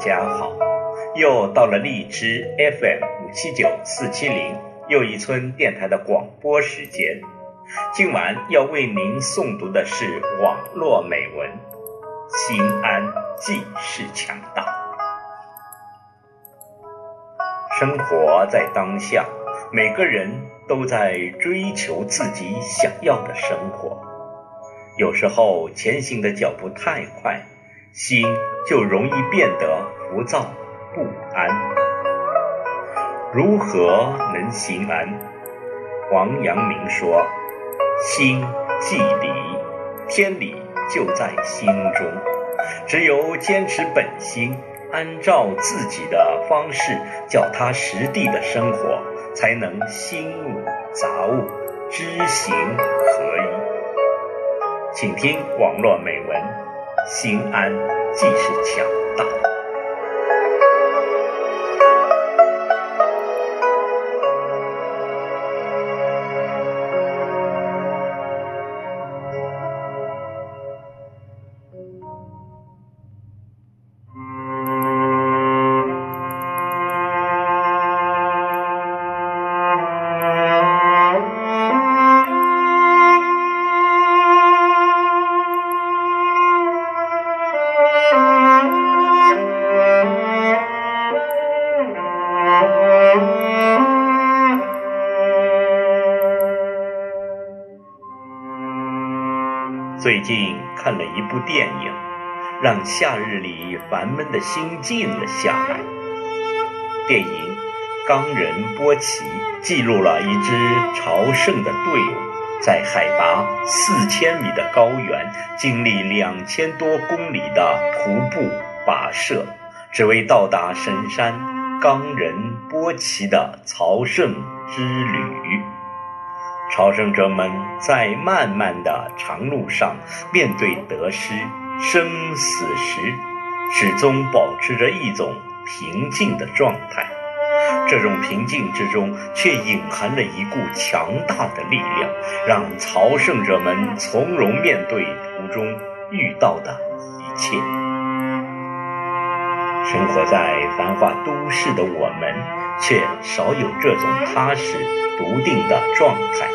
家好！又到了荔枝 FM 五七九四七零又一村电台的广播时间。今晚要为您诵读的是网络美文《心安即是强大》。生活在当下，每个人都在追求自己想要的生活。有时候前行的脚步太快。心就容易变得浮躁不安。如何能心安？王阳明说：“心即理，天理就在心中。只有坚持本心，按照自己的方式，脚踏实地的生活，才能心无杂物，知行合一。”请听网络美文。心安即是强大。最近看了一部电影，让夏日里烦闷的心静了下来。电影《冈仁波齐》记录了一支朝圣的队伍，在海拔四千米的高原，经历两千多公里的徒步跋涉，只为到达神山冈仁波齐的朝圣之旅。朝圣者们在漫漫的长路上，面对得失、生死时，始终保持着一种平静的状态。这种平静之中，却隐含着一股强大的力量，让朝圣者们从容面对途中遇到的一切。生活在繁华都市的我们，却少有这种踏实、笃定的状态。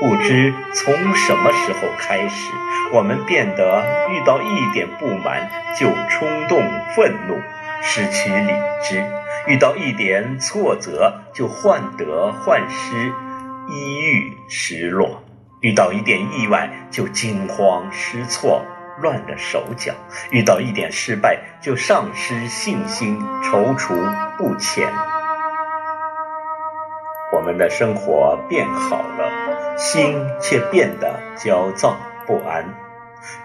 不知从什么时候开始，我们变得遇到一点不满就冲动愤怒，失去理智；遇到一点挫折就患得患失，抑郁失落；遇到一点意外就惊慌失措，乱了手脚；遇到一点失败就丧失信心，踌躇不前。我们的生活变好了。心却变得焦躁不安，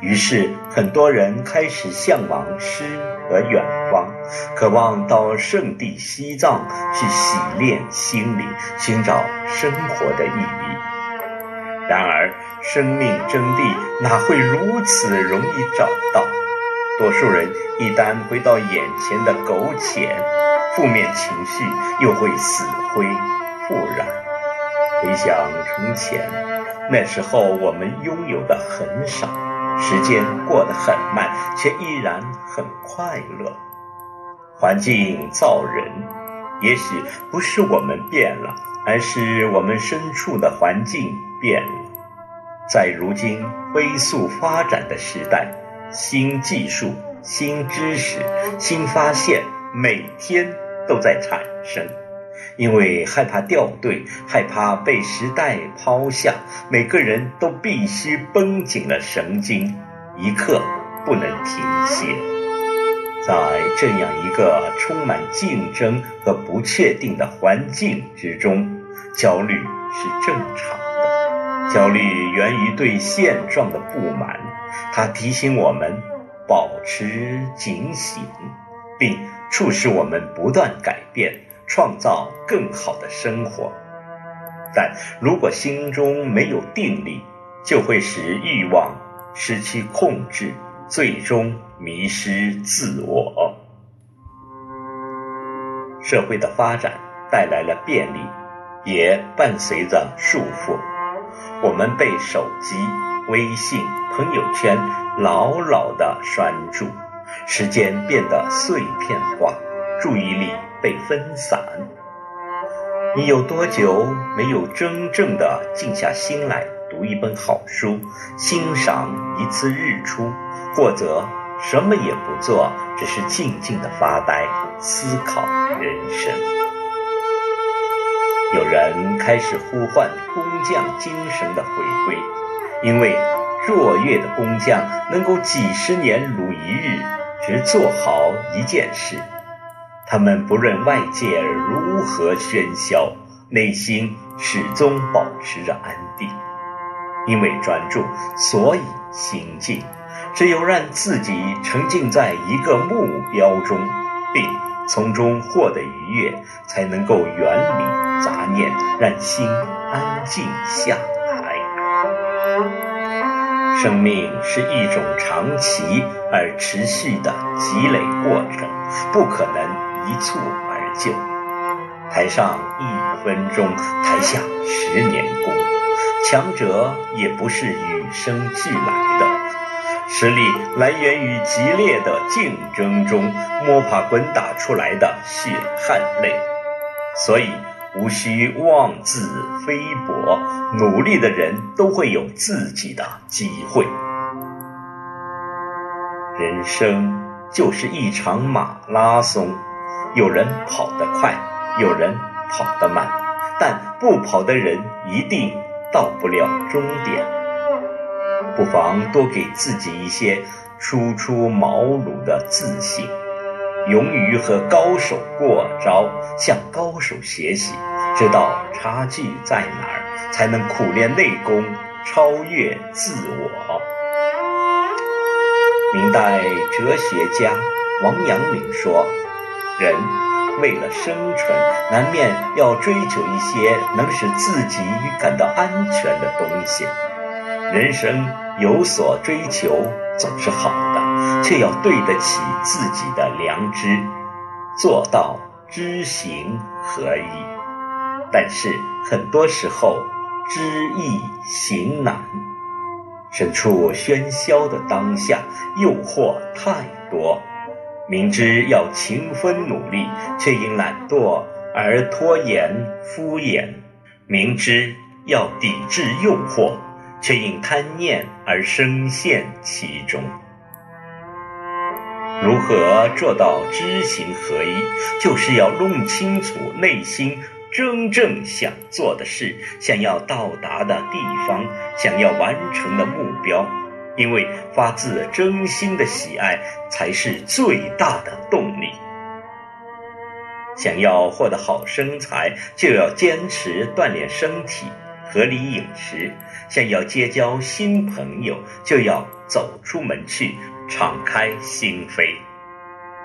于是很多人开始向往诗和远方，渴望到圣地西藏去洗练心灵，寻找生活的意义。然而，生命真谛哪会如此容易找到？多数人一旦回到眼前的苟且，负面情绪又会死灰复燃。回想从前，那时候我们拥有的很少，时间过得很慢，却依然很快乐。环境造人，也许不是我们变了，而是我们身处的环境变了。在如今飞速发展的时代，新技术、新知识、新发现，每天都在产生。因为害怕掉队，害怕被时代抛下，每个人都必须绷紧了神经，一刻不能停歇。在这样一个充满竞争和不确定的环境之中，焦虑是正常。焦虑源于对现状的不满，它提醒我们保持警醒，并促使我们不断改变。创造更好的生活，但如果心中没有定力，就会使欲望失去控制，最终迷失自我。社会的发展带来了便利，也伴随着束缚。我们被手机、微信、朋友圈牢牢地拴住。时间变得碎片化，注意力被分散。你有多久没有真正的静下心来读一本好书，欣赏一次日出，或者什么也不做，只是静静的发呆，思考人生？有人开始呼唤工匠精神的回归，因为卓越的工匠能够几十年如一日，只做好一件事。他们不论外界如何喧嚣，内心始终保持着安定。因为专注，所以心静。只有让自己沉浸在一个目标中，并从中获得愉悦，才能够远离杂念，让心安静下来。生命是一种长期而持续的积累过程，不可能。一蹴而就，台上一分钟，台下十年功。强者也不是与生俱来的，实力来源于激烈的竞争中摸爬滚打出来的血汗泪。所以无需妄自菲薄，努力的人都会有自己的机会。人生就是一场马拉松。有人跑得快，有人跑得慢，但不跑的人一定到不了终点。不妨多给自己一些初出茅庐的自信，勇于和高手过招，向高手学习，知道差距在哪儿，才能苦练内功，超越自我。明代哲学家王阳明说。人为了生存，难免要追求一些能使自己感到安全的东西。人生有所追求总是好的，却要对得起自己的良知，做到知行合一。但是很多时候，知易行难。身处喧嚣的当下，诱惑太多。明知要勤奋努力，却因懒惰而拖延敷衍；明知要抵制诱惑，却因贪念而深陷其中。如何做到知行合一？就是要弄清楚内心真正想做的事、想要到达的地方、想要完成的目标。因为发自真心的喜爱才是最大的动力。想要获得好身材，就要坚持锻炼身体、合理饮食；想要结交新朋友，就要走出门去，敞开心扉；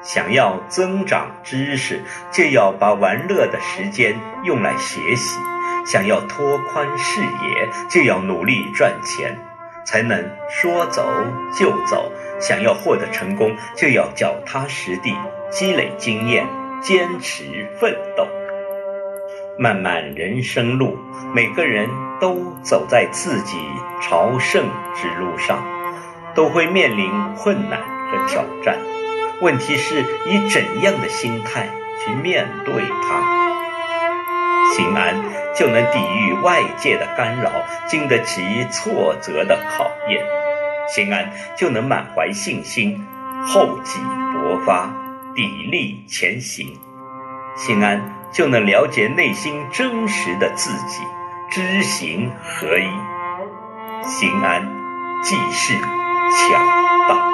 想要增长知识，就要把玩乐的时间用来学习；想要拓宽视野，就要努力赚钱。才能说走就走。想要获得成功，就要脚踏实地，积累经验，坚持奋斗。漫漫人生路，每个人都走在自己朝圣之路上，都会面临困难和挑战。问题是以怎样的心态去面对它？心安。就能抵御外界的干扰，经得起挫折的考验；心安就能满怀信心，厚积薄发，砥砺前行；心安就能了解内心真实的自己，知行合一；心安即是强大。